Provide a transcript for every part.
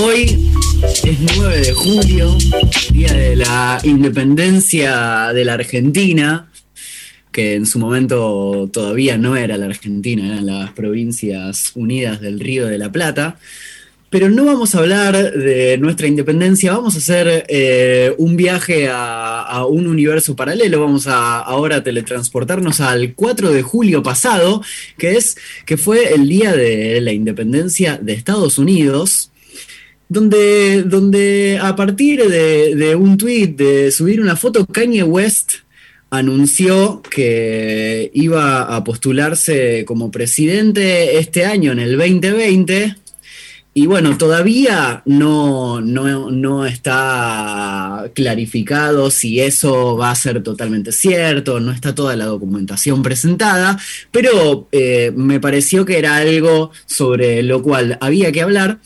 Hoy es 9 de julio, día de la independencia de la Argentina, que en su momento todavía no era la Argentina, eran las provincias unidas del Río de la Plata. Pero no vamos a hablar de nuestra independencia, vamos a hacer eh, un viaje a, un universo paralelo, vamos a ahora teletransportarnos al 4 de julio pasado, que, es, que fue el día de la independencia de Estados Unidos, donde, donde a partir de, de un tweet, de subir una foto, Kanye West anunció que iba a postularse como presidente este año, en el 2020 y bueno, todavía no, no, está clarificado si eso va a ser totalmente cierto, no está toda la documentación presentada, pero eh, me pareció que era algo sobre lo cual había que hablar.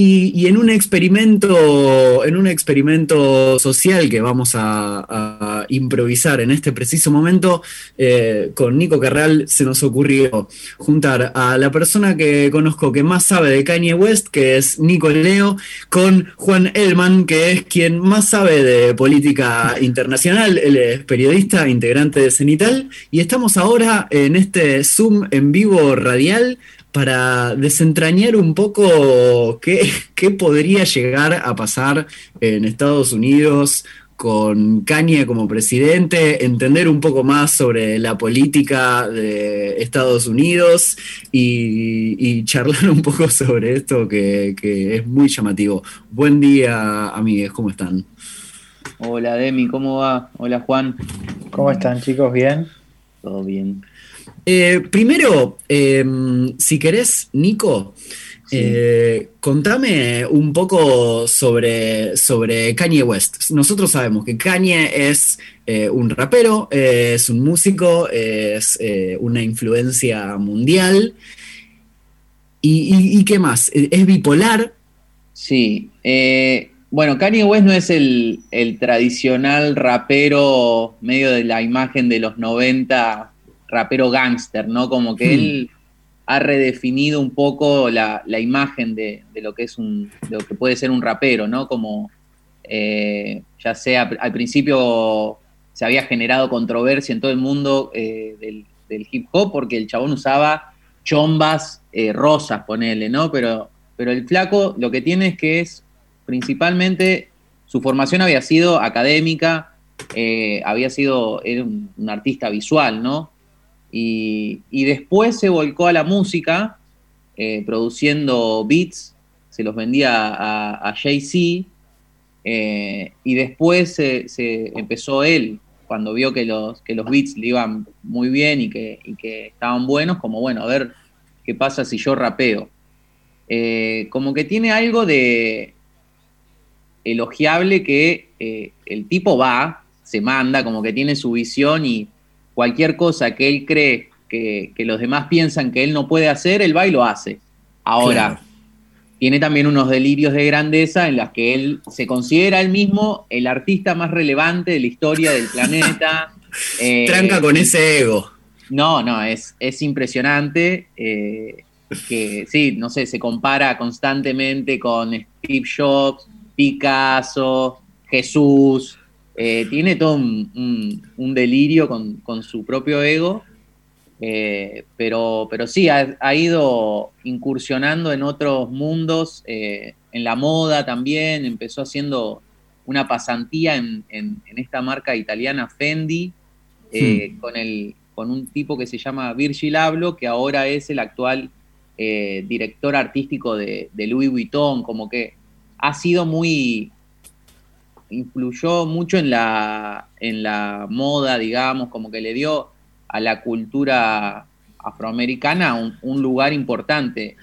Y, en un experimento, en un experimento social que vamos a, improvisar en este preciso momento, eh, con Nico Carral se nos ocurrió juntar a la persona que conozco que más sabe de Kanye West, que es Nico Leo, con Juan Elman, que es quien más sabe de política internacional. Él es periodista, integrante de Cenital, y estamos ahora en este Zoom en vivo radial para desentrañar un poco qué, podría llegar a pasar en Estados Unidos con Kanye como presidente, entender un poco más sobre la política de Estados Unidos y, charlar un poco sobre esto que, que, es muy llamativo. Buen día, amigues, ¿cómo están? Hola, Demi, ¿cómo va? Hola, Juan. ¿Cómo están, chicos? ¿Bien? Todo bien. Eh, primero, em, si querés, Nico, eh, contame un poco sobre, sobre Kanye West. Nosotros sabemos que Kanye es eh, un rapero, es un músico, es una influencia mundial. ¿Y, qué más? ¿Es bipolar? Sí. bueno, Kanye West no es el, el tradicional rapero medio de la imagen de los 90 rapero gángster, ¿no? Como que él hmm. ha redefinido un poco la, imagen de, lo que es un, lo que puede ser un rapero, ¿no? Como eh, ya sea al principio se había generado controversia en todo el mundo eh, del, hip hop porque el chabón usaba chombas eh, rosas, ponele, ¿no? Pero, pero el flaco lo que tiene es que es principalmente su formación había sido académica, había sido, era un, artista visual, ¿no? Y, después se volcó a la música, eh, produciendo beats, se los vendía a, Jay-Z, eh, y después se, empezó él, cuando vio que los, que los beats le iban muy bien y que, estaban buenos, como bueno, a ver qué pasa si yo rapeo. Eh, como que tiene algo de elogiable que el tipo va, se manda, como que tiene su visión y cualquier cosa que él cree que, los demás piensan que él no puede hacer, él va y lo hace. Ahora, tiene también unos delirios de grandeza en las que él se considera él mismo el artista más relevante de la historia del planeta. Eh, Tranca con ese ego. No, no, es, es impresionante. Eh, que sí, no sé, se compara constantemente con Steve Jobs, Picasso, Jesús, eh, tiene todo un, delirio con, su propio ego, eh, pero, pero sí, ha, ido incursionando en otros mundos, eh, en la moda también, empezó haciendo una pasantía en, esta marca italiana Fendi, con, el, con un tipo que se llama Virgil Abloh, que ahora es el actual director artístico de, de Louis Vuitton, como que ha sido muy influyó mucho en la, en la moda, digamos, como que le dio a la cultura afroamericana un, lugar importante.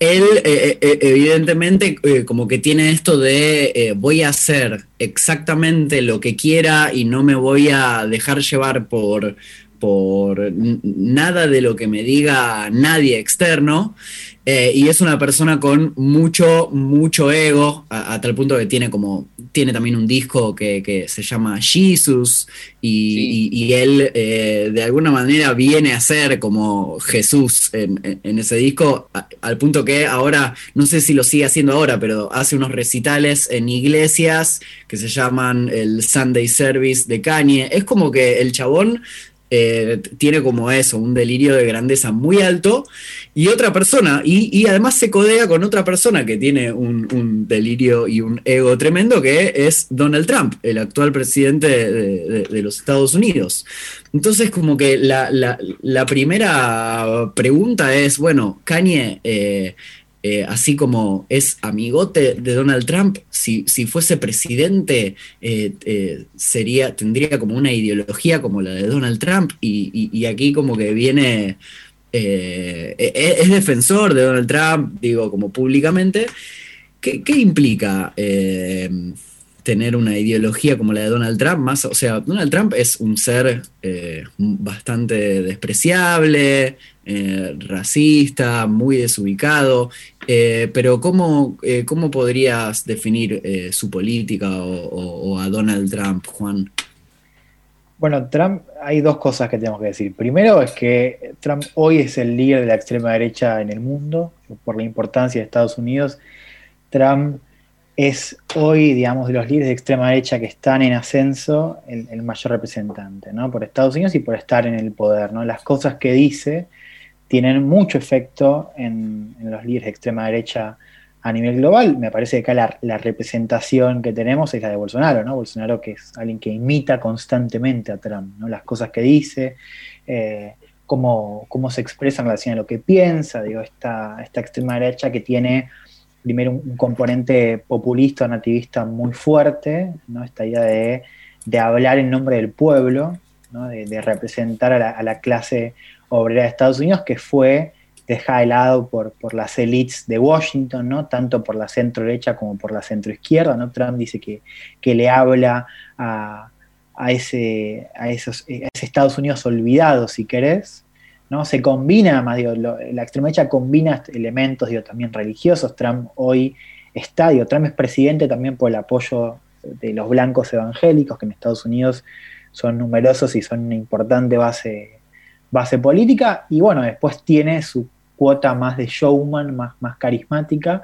Él eh, eh, eh, evidentemente como que tiene esto de voy a hacer exactamente lo que quiera y no me voy a dejar llevar por, por nada de lo que me diga nadie externo. Eh, y es una persona con mucho, mucho ego, a, tal punto que tiene como, tiene también un disco que, se llama Jesus, y, él eh, de alguna manera viene a ser como Jesús en, ese disco, al punto que ahora, no sé si lo sigue haciendo ahora, pero hace unos recitales en iglesias que se llaman el Sunday Service de Kanye. Es como que el chabón eh, tiene como eso, un delirio de grandeza muy alto, y otra persona, y, además se codea con otra persona que tiene un, delirio y un ego tremendo, que es Donald Trump, el actual presidente de, los Estados Unidos. Entonces, como que la, primera pregunta es, bueno, Kanye... Eh, eh, así como es amigote de Donald Trump, si, fuese presidente, eh, eh, sería, tendría como una ideología como la de Donald Trump, y, aquí como que viene, e, e, es defensor de Donald Trump, digo, como públicamente. ¿Qué, implica? Tener una ideología como la de Donald Trump, más, o sea, Donald Trump es un ser bastante despreciable, racista, muy desubicado, eh, pero ¿cómo, eh, ¿cómo, podrías definir eh, su política o, a Donald Trump, Juan? Bueno, Trump, hay dos cosas que tenemos que decir. Primero es que Trump hoy es el líder de la extrema derecha en el mundo, por la importancia de Estados Unidos. Trump es hoy, digamos, de los líderes de extrema derecha que están en ascenso, el, mayor representante, ¿no? Por Estados Unidos y por estar en el poder, ¿no? Las cosas que dice tienen mucho efecto en, los líderes de extrema derecha a nivel global. Me parece que acá la, representación que tenemos es la de Bolsonaro, ¿no? Bolsonaro que es alguien que imita constantemente a Trump, ¿no? Las cosas que dice, eh, cómo, se expresa en relación a lo que piensa, digo, esta, esta extrema derecha que tiene primero un, componente populista, nativista muy fuerte, ¿no? Esta idea de, hablar en nombre del pueblo, de, representar a la clase obrera de Estados Unidos que fue dejada de lado por, las élites de Washington, ¿no? tanto por la centro derecha como por la centro izquierda. ¿no? Trump dice que, que le habla a, a, ese, a, esos, ese Estados Unidos olvidado, si querés. ¿No? Se combina, más la extrema derecha combina elementos digo, también religiosos. Trump hoy está, digo, Trump es presidente también por el apoyo de los blancos evangélicos, que en Estados Unidos son numerosos y son una importante base base política y bueno, después tiene su cuota más de showman, más, más carismática,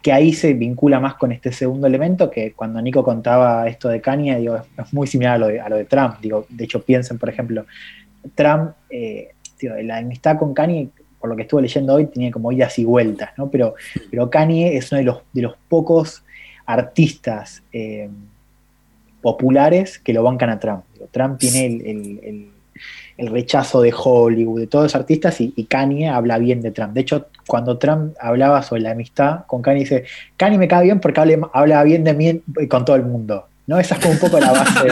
que ahí se vincula más con este segundo elemento, que cuando Nico contaba esto de Kanye, digo, es muy similar a lo de, a lo de Trump. Digo, de hecho, piensen, por ejemplo, Trump, eh, la amistad con Kanye, por lo que estuve leyendo hoy, tenía como idas y vueltas, ¿no? Pero, pero Kanye es uno de los, de los pocos artistas eh, populares que lo bancan a Trump. Trump tiene el el rechazo de Hollywood, de todos los artistas, y, Kanye habla bien de Trump. De hecho, cuando Trump hablaba sobre la amistad con Kanye, dice, Kanye me cae bien porque habla, bien de mí con todo el mundo. ¿No? Esa es como un poco la base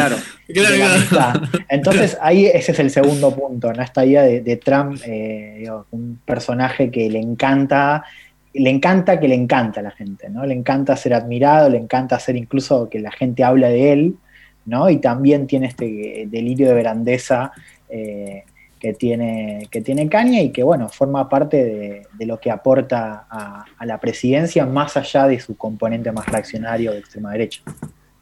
amistad. Entonces, ahí ese es el segundo punto, ¿no? Esta idea de, Trump, eh, un personaje que le encanta, le encanta que le encanta a la gente, ¿no? Le encanta ser admirado, le encanta ser incluso que la gente habla de él, ¿no? Y también tiene este delirio de grandeza eh, que, tiene, que tiene Kanye y que, bueno, forma parte de, lo que aporta a, la presidencia más allá de su componente más reaccionario de extrema derecha.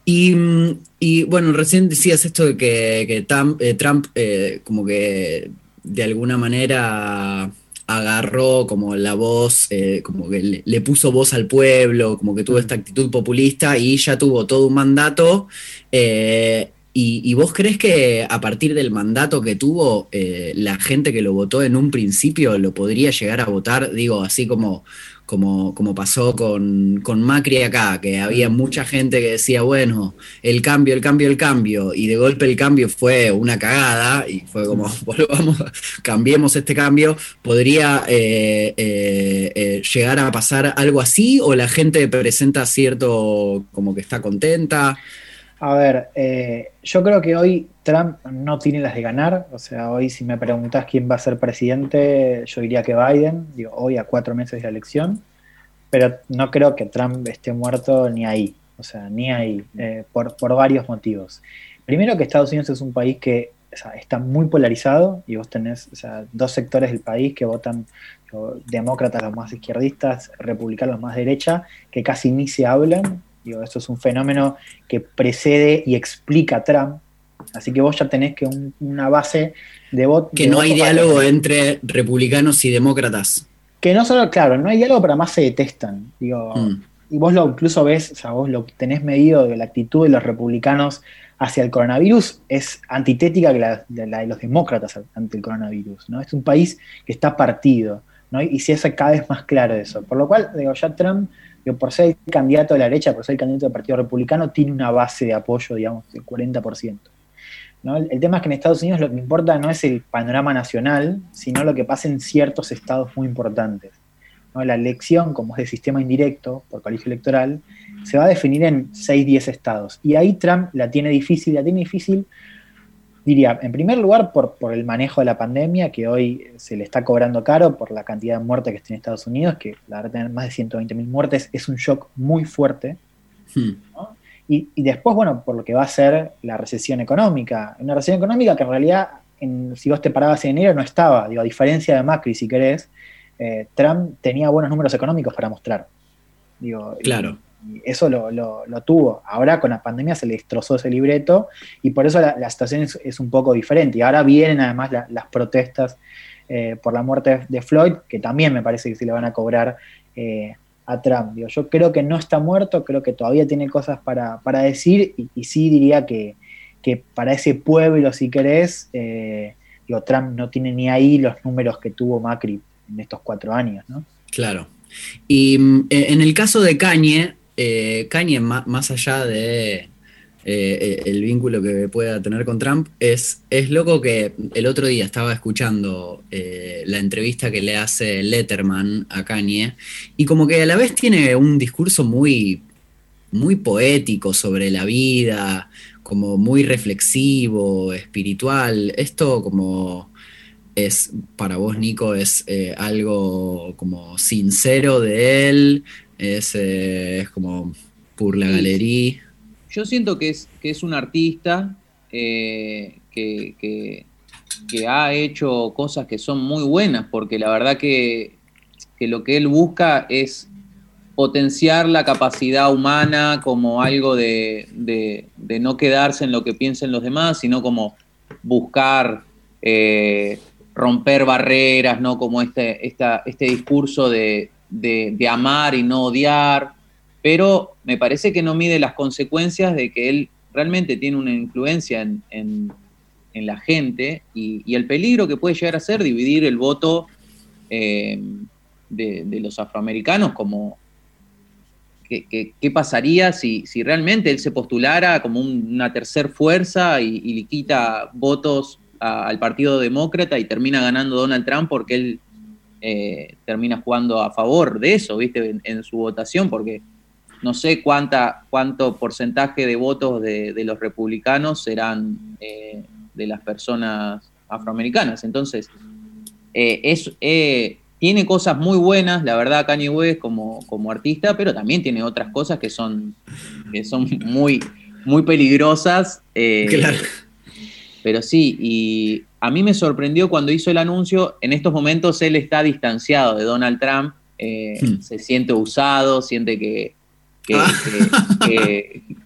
Y, bueno, recién decías esto de que, Trump, eh, eh, como que de alguna manera agarró como la voz, como que le, puso voz al pueblo, como que tuvo esta actitud populista y ya tuvo todo un mandato. ¿Y, vos crees que a partir del mandato que tuvo, eh, la gente que lo votó en un principio lo podría llegar a votar, digo, así como, como, como pasó con, Macri acá, que había mucha gente que decía, bueno, el cambio, el cambio, el cambio, y de golpe el cambio fue una cagada, y fue como, volvamos, cambiemos este cambio, ¿podría eh, eh, llegar a pasar algo así? ¿O la gente presenta cierto, como que está contenta? A ver, eh, yo creo que hoy Trump no tiene las de ganar. O sea, hoy si me preguntas quién va a ser presidente, yo diría que Biden, hoy a cuatro meses de la elección. Pero no creo que Trump esté muerto ni ahí. O sea, ni ahí, eh, por, varios motivos. Primero que Estados Unidos es un país que está muy polarizado y vos tenés dos sectores del país que votan demócratas los más izquierdistas, republicanos los más derecha, que casi ni se hablan. Digo, eso es un fenómeno que precede y explica a Trump. Así que vos ya tenés que una base de voto. Que no hay diálogo entre republicanos y demócratas. Que no solo, claro, no hay diálogo, pero además se detestan. Digo, mm. Y vos lo incluso ves, o sea, vos lo tenés medido de la actitud de los republicanos hacia el coronavirus es antitética que la, de la de los demócratas ante el coronavirus. ¿no? Es un país que está partido. ¿no? Y se hace cada vez más claro eso. Por lo cual, digo, ya Trump, por ser el candidato de la derecha, por ser el candidato del Partido Republicano, tiene una base de apoyo, digamos, del 40%. ¿no? El, tema es que en Estados Unidos lo que importa no es el panorama nacional, sino lo que pasa en ciertos estados muy importantes. La elección, como es de sistema indirecto, por colegio electoral, se va a definir en 6-10 estados. Y ahí Trump la tiene difícil, la tiene difícil, diría, en primer lugar por, por el manejo de la pandemia, que hoy se le está cobrando caro por la cantidad de muertes que tiene Estados Unidos, que la verdad tener más de 120.000 muertes es un shock muy fuerte. Hmm. Y, después, bueno, por lo que va a ser la recesión económica. Una recesión económica que en realidad, en, si vos te parabas en enero, no estaba. Digo, a diferencia de Macri, si querés, eh, Trump tenía buenos números económicos para mostrar. Digo, claro eso lo, tuvo. Ahora con la pandemia se le destrozó ese libreto y por eso la, situación es, un poco diferente. Y ahora vienen además las protestas eh, por la muerte de Floyd, que también me parece que se le van a cobrar eh, a Trump. yo creo que no está muerto, creo que todavía tiene cosas para, decir y, sí diría que, para ese pueblo, si querés, eh, Trump no tiene ni ahí los números que tuvo Macri en estos cuatro años. ¿no? Claro. Y mm, en el caso de Cañe, eh, Kanye, más, allá de eh, el vínculo que pueda tener con Trump, es, es loco que el otro día estaba escuchando eh, la entrevista que le hace Letterman a Kanye, y como que a la vez tiene un discurso muy, muy poético sobre la vida, como muy reflexivo, espiritual. Esto como es, para vos, Nico, es algo como sincero de él, es, es como por la galería. Yo siento que es, que es un artista eh, que, ha hecho cosas que son muy buenas, porque la verdad que, lo que él busca es potenciar la capacidad humana como algo de, no quedarse en lo que piensen los demás, sino como buscar eh, romper barreras, ¿no? Como este, este discurso de, de, amar y no odiar, pero me parece que no mide las consecuencias de que él realmente tiene una influencia en, la gente y, el peligro que puede llegar a ser dividir el voto eh, de, los afroamericanos como... ¿Qué, pasaría si, si, realmente él se postulara como una tercer fuerza y, le quita votos al Partido Demócrata y termina ganando Donald Trump porque él eh, termina jugando a favor de eso, ¿viste? En, su votación, porque no sé cuánta, cuánto porcentaje de votos de, los republicanos serán eh, de las personas afroamericanas. Entonces, eh, es, tiene cosas muy buenas, la verdad, Kanye West como, como artista, pero también tiene otras cosas que son, que son muy, muy peligrosas. Claro. Pero sí, y a mí me sorprendió cuando hizo el anuncio, en estos momentos él está distanciado de Donald Trump, eh, hmm. se siente usado, siente que, ah.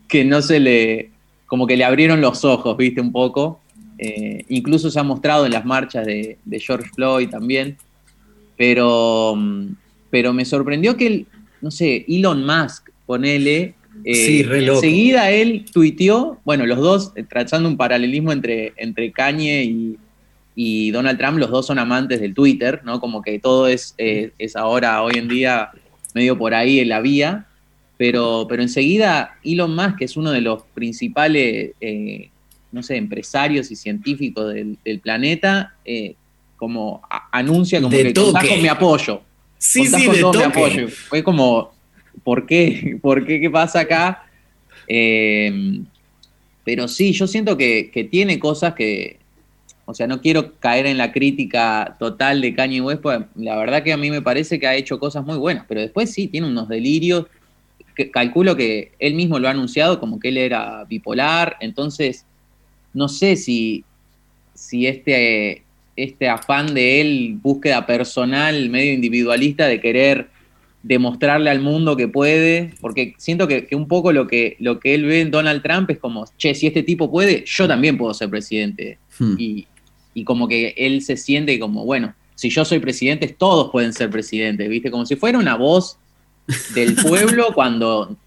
que, no se le, como que le abrieron los ojos, viste, un poco. Eh, incluso se ha mostrado en las marchas de, George Floyd también, pero, pero me sorprendió que, él, no sé, Elon Musk, ponele, eh, enseguida él tuiteó, bueno, los dos, trazando un paralelismo entre, entre Kanye y, y Donald Trump, los dos son amantes del Twitter, ¿no? Como que todo es, eh, es ahora, hoy en día, medio por ahí en la vía. Pero, pero enseguida Elon Musk, que es uno de los principales, eh, no sé, empresarios y científicos del, planeta, eh, como anuncia como que con mi apoyo. Sí, sí, de mi apoyo. Fue como, ¿por qué? ¿Por qué? ¿Qué pasa acá? pero sí, yo siento que, que tiene cosas que, o sea, no quiero caer en la crítica total de Kanye West, porque la verdad que a mí me parece que ha hecho cosas muy buenas, pero después sí, tiene unos delirios. Que calculo que él mismo lo ha anunciado como que él era bipolar, entonces no sé si, si este, este afán de él, búsqueda personal, medio individualista, de querer demostrarle al mundo que puede, porque siento que, un poco lo que, lo que él ve en Donald Trump es como, che, si este tipo puede, yo también puedo ser presidente. Hmm. Y, y como que él se siente como, bueno, si yo soy presidente, todos pueden ser presidentes, ¿viste? Como si fuera una voz del pueblo cuando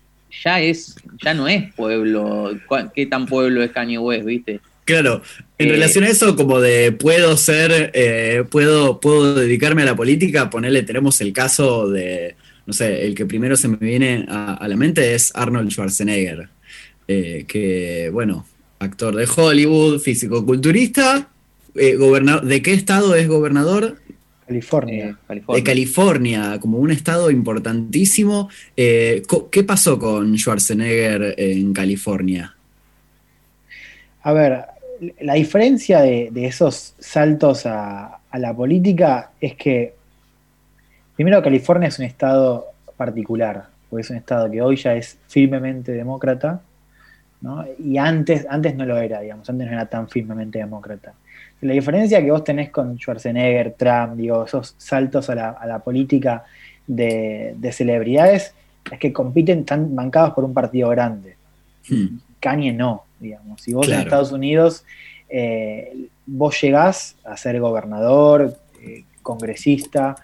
ya es, ya no es pueblo. ¿Qué tan pueblo es Kanye West, viste? Claro, en eh, relación a eso, como de puedo ser, eh, puedo, puedo dedicarme a la política, ponerle, tenemos el caso de, no sé, el que primero se me viene a, la mente es Arnold Schwarzenegger, eh, que, bueno, actor de Hollywood, físico-culturista, gobernador, ¿de qué estado es gobernador? California. De California, como un estado importantísimo. ¿Qué pasó con Schwarzenegger en California? A ver, la diferencia de, esos saltos a, la política es que, primero, California es un estado particular, porque es un estado que hoy ya es firmemente demócrata, ¿no? y antes, antes no lo era, digamos, antes no era tan firmemente demócrata. La diferencia que vos tenés con Schwarzenegger, Trump, digo, esos saltos a la, política de, celebridades, es que compiten tan bancados por un partido grande. Hmm. Kanye no, digamos. Si vos en Estados Unidos, eh, vos llegás a ser gobernador, eh, congresista,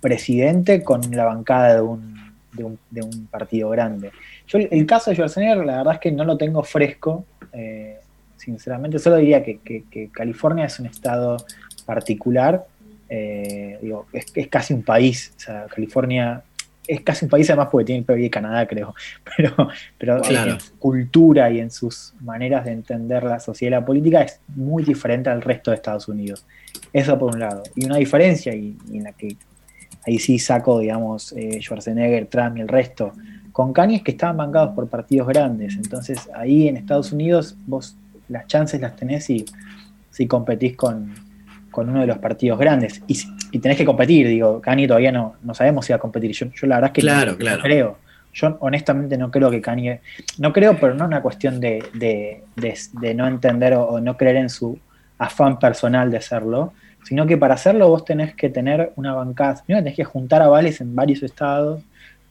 presidente con la bancada de un, de un, partido grande. Yo el caso de Schwarzenegger, la verdad es que no lo tengo fresco, eh, sinceramente, solo diría que, California es un estado particular, digo, es, es, casi un país, o sea, California es casi un país además porque tiene el PIB de Canadá, creo, pero, pero en su cultura y en sus maneras de entender la sociedad y la política es muy diferente al resto de Estados Unidos. Eso por un lado. Y una diferencia, y, en la que ahí sí saco, digamos, eh, Schwarzenegger, Trump y el resto, con Kanye es que estaban bancados por partidos grandes. Entonces ahí en Estados Unidos vos las chances las tenés y si competís con, con uno de los partidos grandes. Y, y tenés que competir, digo, Kanye todavía no, no sabemos si va a competir. Yo, yo la verdad es que claro, no, claro. creo. Yo honestamente no creo que Kanye, no creo, pero no es una cuestión de, de, de, no entender o, no creer en su afán personal de hacerlo, sino que para hacerlo vos tenés que tener una bancada, primero tenés que juntar avales en varios estados,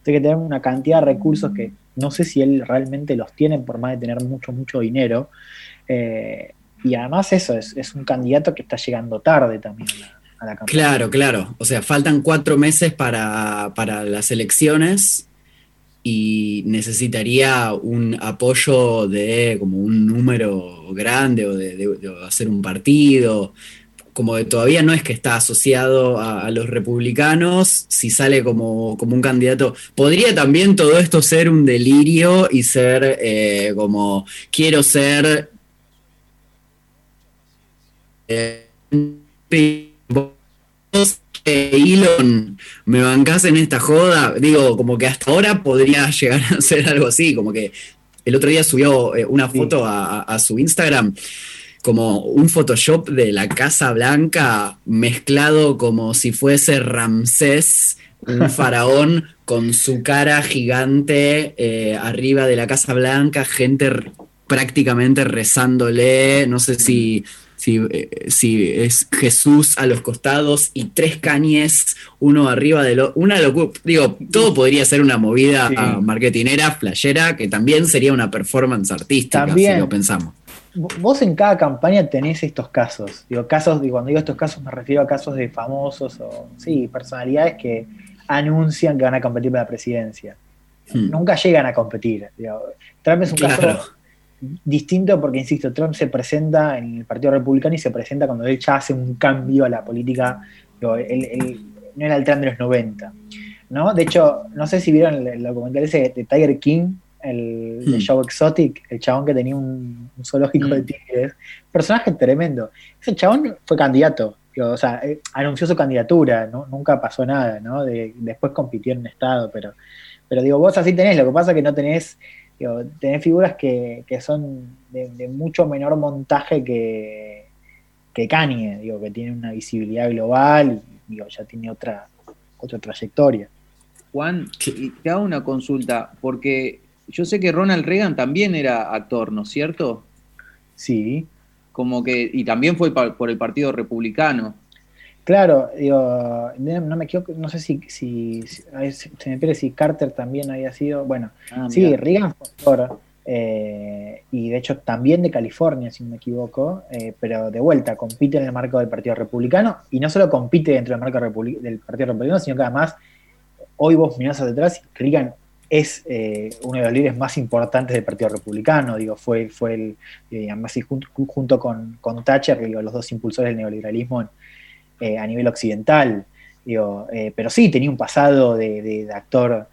tenés que tener una cantidad de recursos que no sé si él realmente los tiene por más de tener mucho, mucho dinero. Eh, y además eso, es, un candidato que está llegando tarde también a la, campaña. Claro, claro. O sea, faltan cuatro meses para, las elecciones y necesitaría un apoyo de como un número grande o de, hacer un partido. Como de todavía no es que está asociado a, los republicanos, si sale como, como, un candidato, podría también todo esto ser un delirio y ser eh, como quiero ser Elon, me bancás en esta joda, digo, como que hasta ahora podría llegar a ser algo así, como que el otro día subió eh, una foto a, su Instagram, como un Photoshop de la Casa Blanca mezclado como si fuese Ramsés, un faraón con su cara gigante eh, arriba de la Casa Blanca, gente prácticamente rezándole, no sé si eh, si, es Jesús a los costados y tres cañes, uno arriba de lo. Una locura. Digo, todo podría ser una movida marketinera, flayera, que también sería una performance artística, si lo pensamos. Vos en cada campaña tenés estos casos. Digo, casos, y cuando digo estos casos me refiero a casos de famosos o sí, personalidades que anuncian que van a competir para la presidencia. Hmm. Nunca llegan a competir. Digo, es un caso distinto porque, insisto, Trump se presenta en el Partido Republicano y se presenta cuando él ya hace un cambio a la política, no era el Trump de los 90. ¿no? De hecho, no sé si vieron el, documental ese de Tiger King, el de hmm. Show Exotic, el chabón que tenía un, zoológico de hmm. tigres. Personaje tremendo. Ese chabón fue candidato, o sea, eh, anunció su candidatura, ¿no? nunca pasó nada, ¿no? después compitió en un estado, pero, pero digo, vos así tenés, lo que pasa es que no tenés Digo, tenés figuras que, son de, mucho menor montaje que, que Kanye, digo, que tiene una visibilidad global y digo, ya tiene otra, otra trayectoria. Juan, te hago una consulta, porque yo sé que Ronald Reagan también era actor, ¿no es cierto? Sí. como que, y también fue por el Partido Republicano. Claro, digo, no me equivoco, no sé si, si, se me pierde si Carter también había sido, bueno, ah, sí, Reagan fue eh, y de hecho también de California, si no me equivoco, eh, pero de vuelta, compite en el marco del Partido Republicano, y no solo compite dentro del marco del Partido Republicano, sino que además, hoy vos mirás hacia atrás, Reagan es eh, uno de los líderes más importantes del Partido Republicano, digo, fue, fue el, además junto, junto con, con Thatcher, digo, los dos impulsores del neoliberalismo en, eh, a nivel occidental. Digo, eh, pero sí, tenía un pasado de, actor,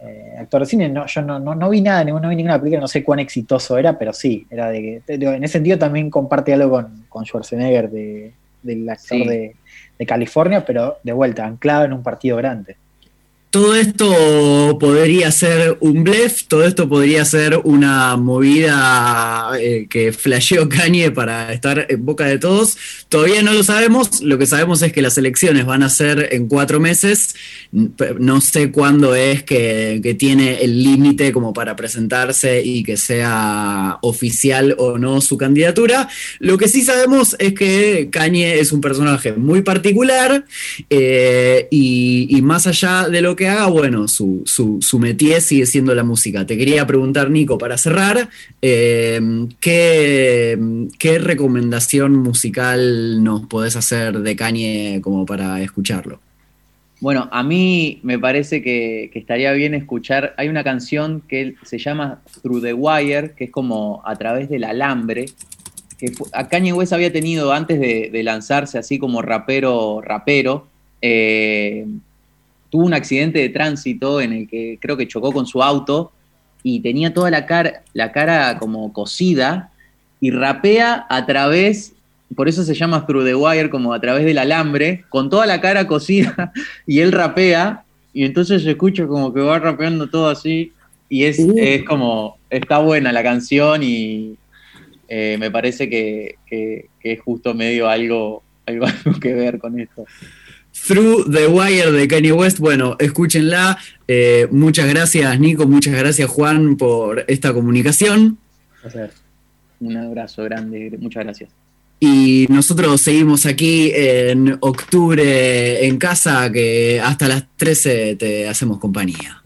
eh, actor de cine. No, yo no, no, vi nada, no vi ninguna película, no sé cuán exitoso era, pero sí, era de, en ese sentido también comparte algo con, Schwarzenegger, del actor de, de California, pero de vuelta, anclado en un partido grande. Todo esto podría ser un blef, todo esto podría ser una movida eh, que flasheó Kanye para estar en boca de todos. Todavía no lo sabemos, lo que sabemos es que las elecciones van a ser en cuatro meses. No sé cuándo es que, tiene el límite como para presentarse y que sea oficial o no su candidatura. Lo que sí sabemos es que Kanye es un personaje muy particular eh, y más allá de lo que haga, bueno, su, su, su métier sigue siendo la música. Te quería preguntar, Nico, para cerrar, eh, ¿qué, recomendación musical nos podés hacer de Kanye como para escucharlo? Bueno, a mí me parece que, estaría bien escuchar, hay una canción que se llama Through the Wire, que es como a través del alambre, que Kanye West había tenido antes de, lanzarse así como rapero, rapero, eh, tuvo un accidente de tránsito en el que creo que chocó con su auto y tenía toda la cara, la cara como cosida y rapea a través, por eso se llama Through the Wire, como a través del alambre, con toda la cara cosida y él rapea y entonces se escucha como que va rapeando todo así y es, es como, está buena la canción y eh, me parece que, es justo medio algo, algo que ver con esto. Through the Wire de Kanye West. Bueno, escúchenla. Eh, muchas gracias, Nico. Muchas gracias, Juan, por esta comunicación. Un abrazo grande. Muchas gracias. Y nosotros seguimos aquí en octubre en casa, que hasta las 13 te hacemos compañía.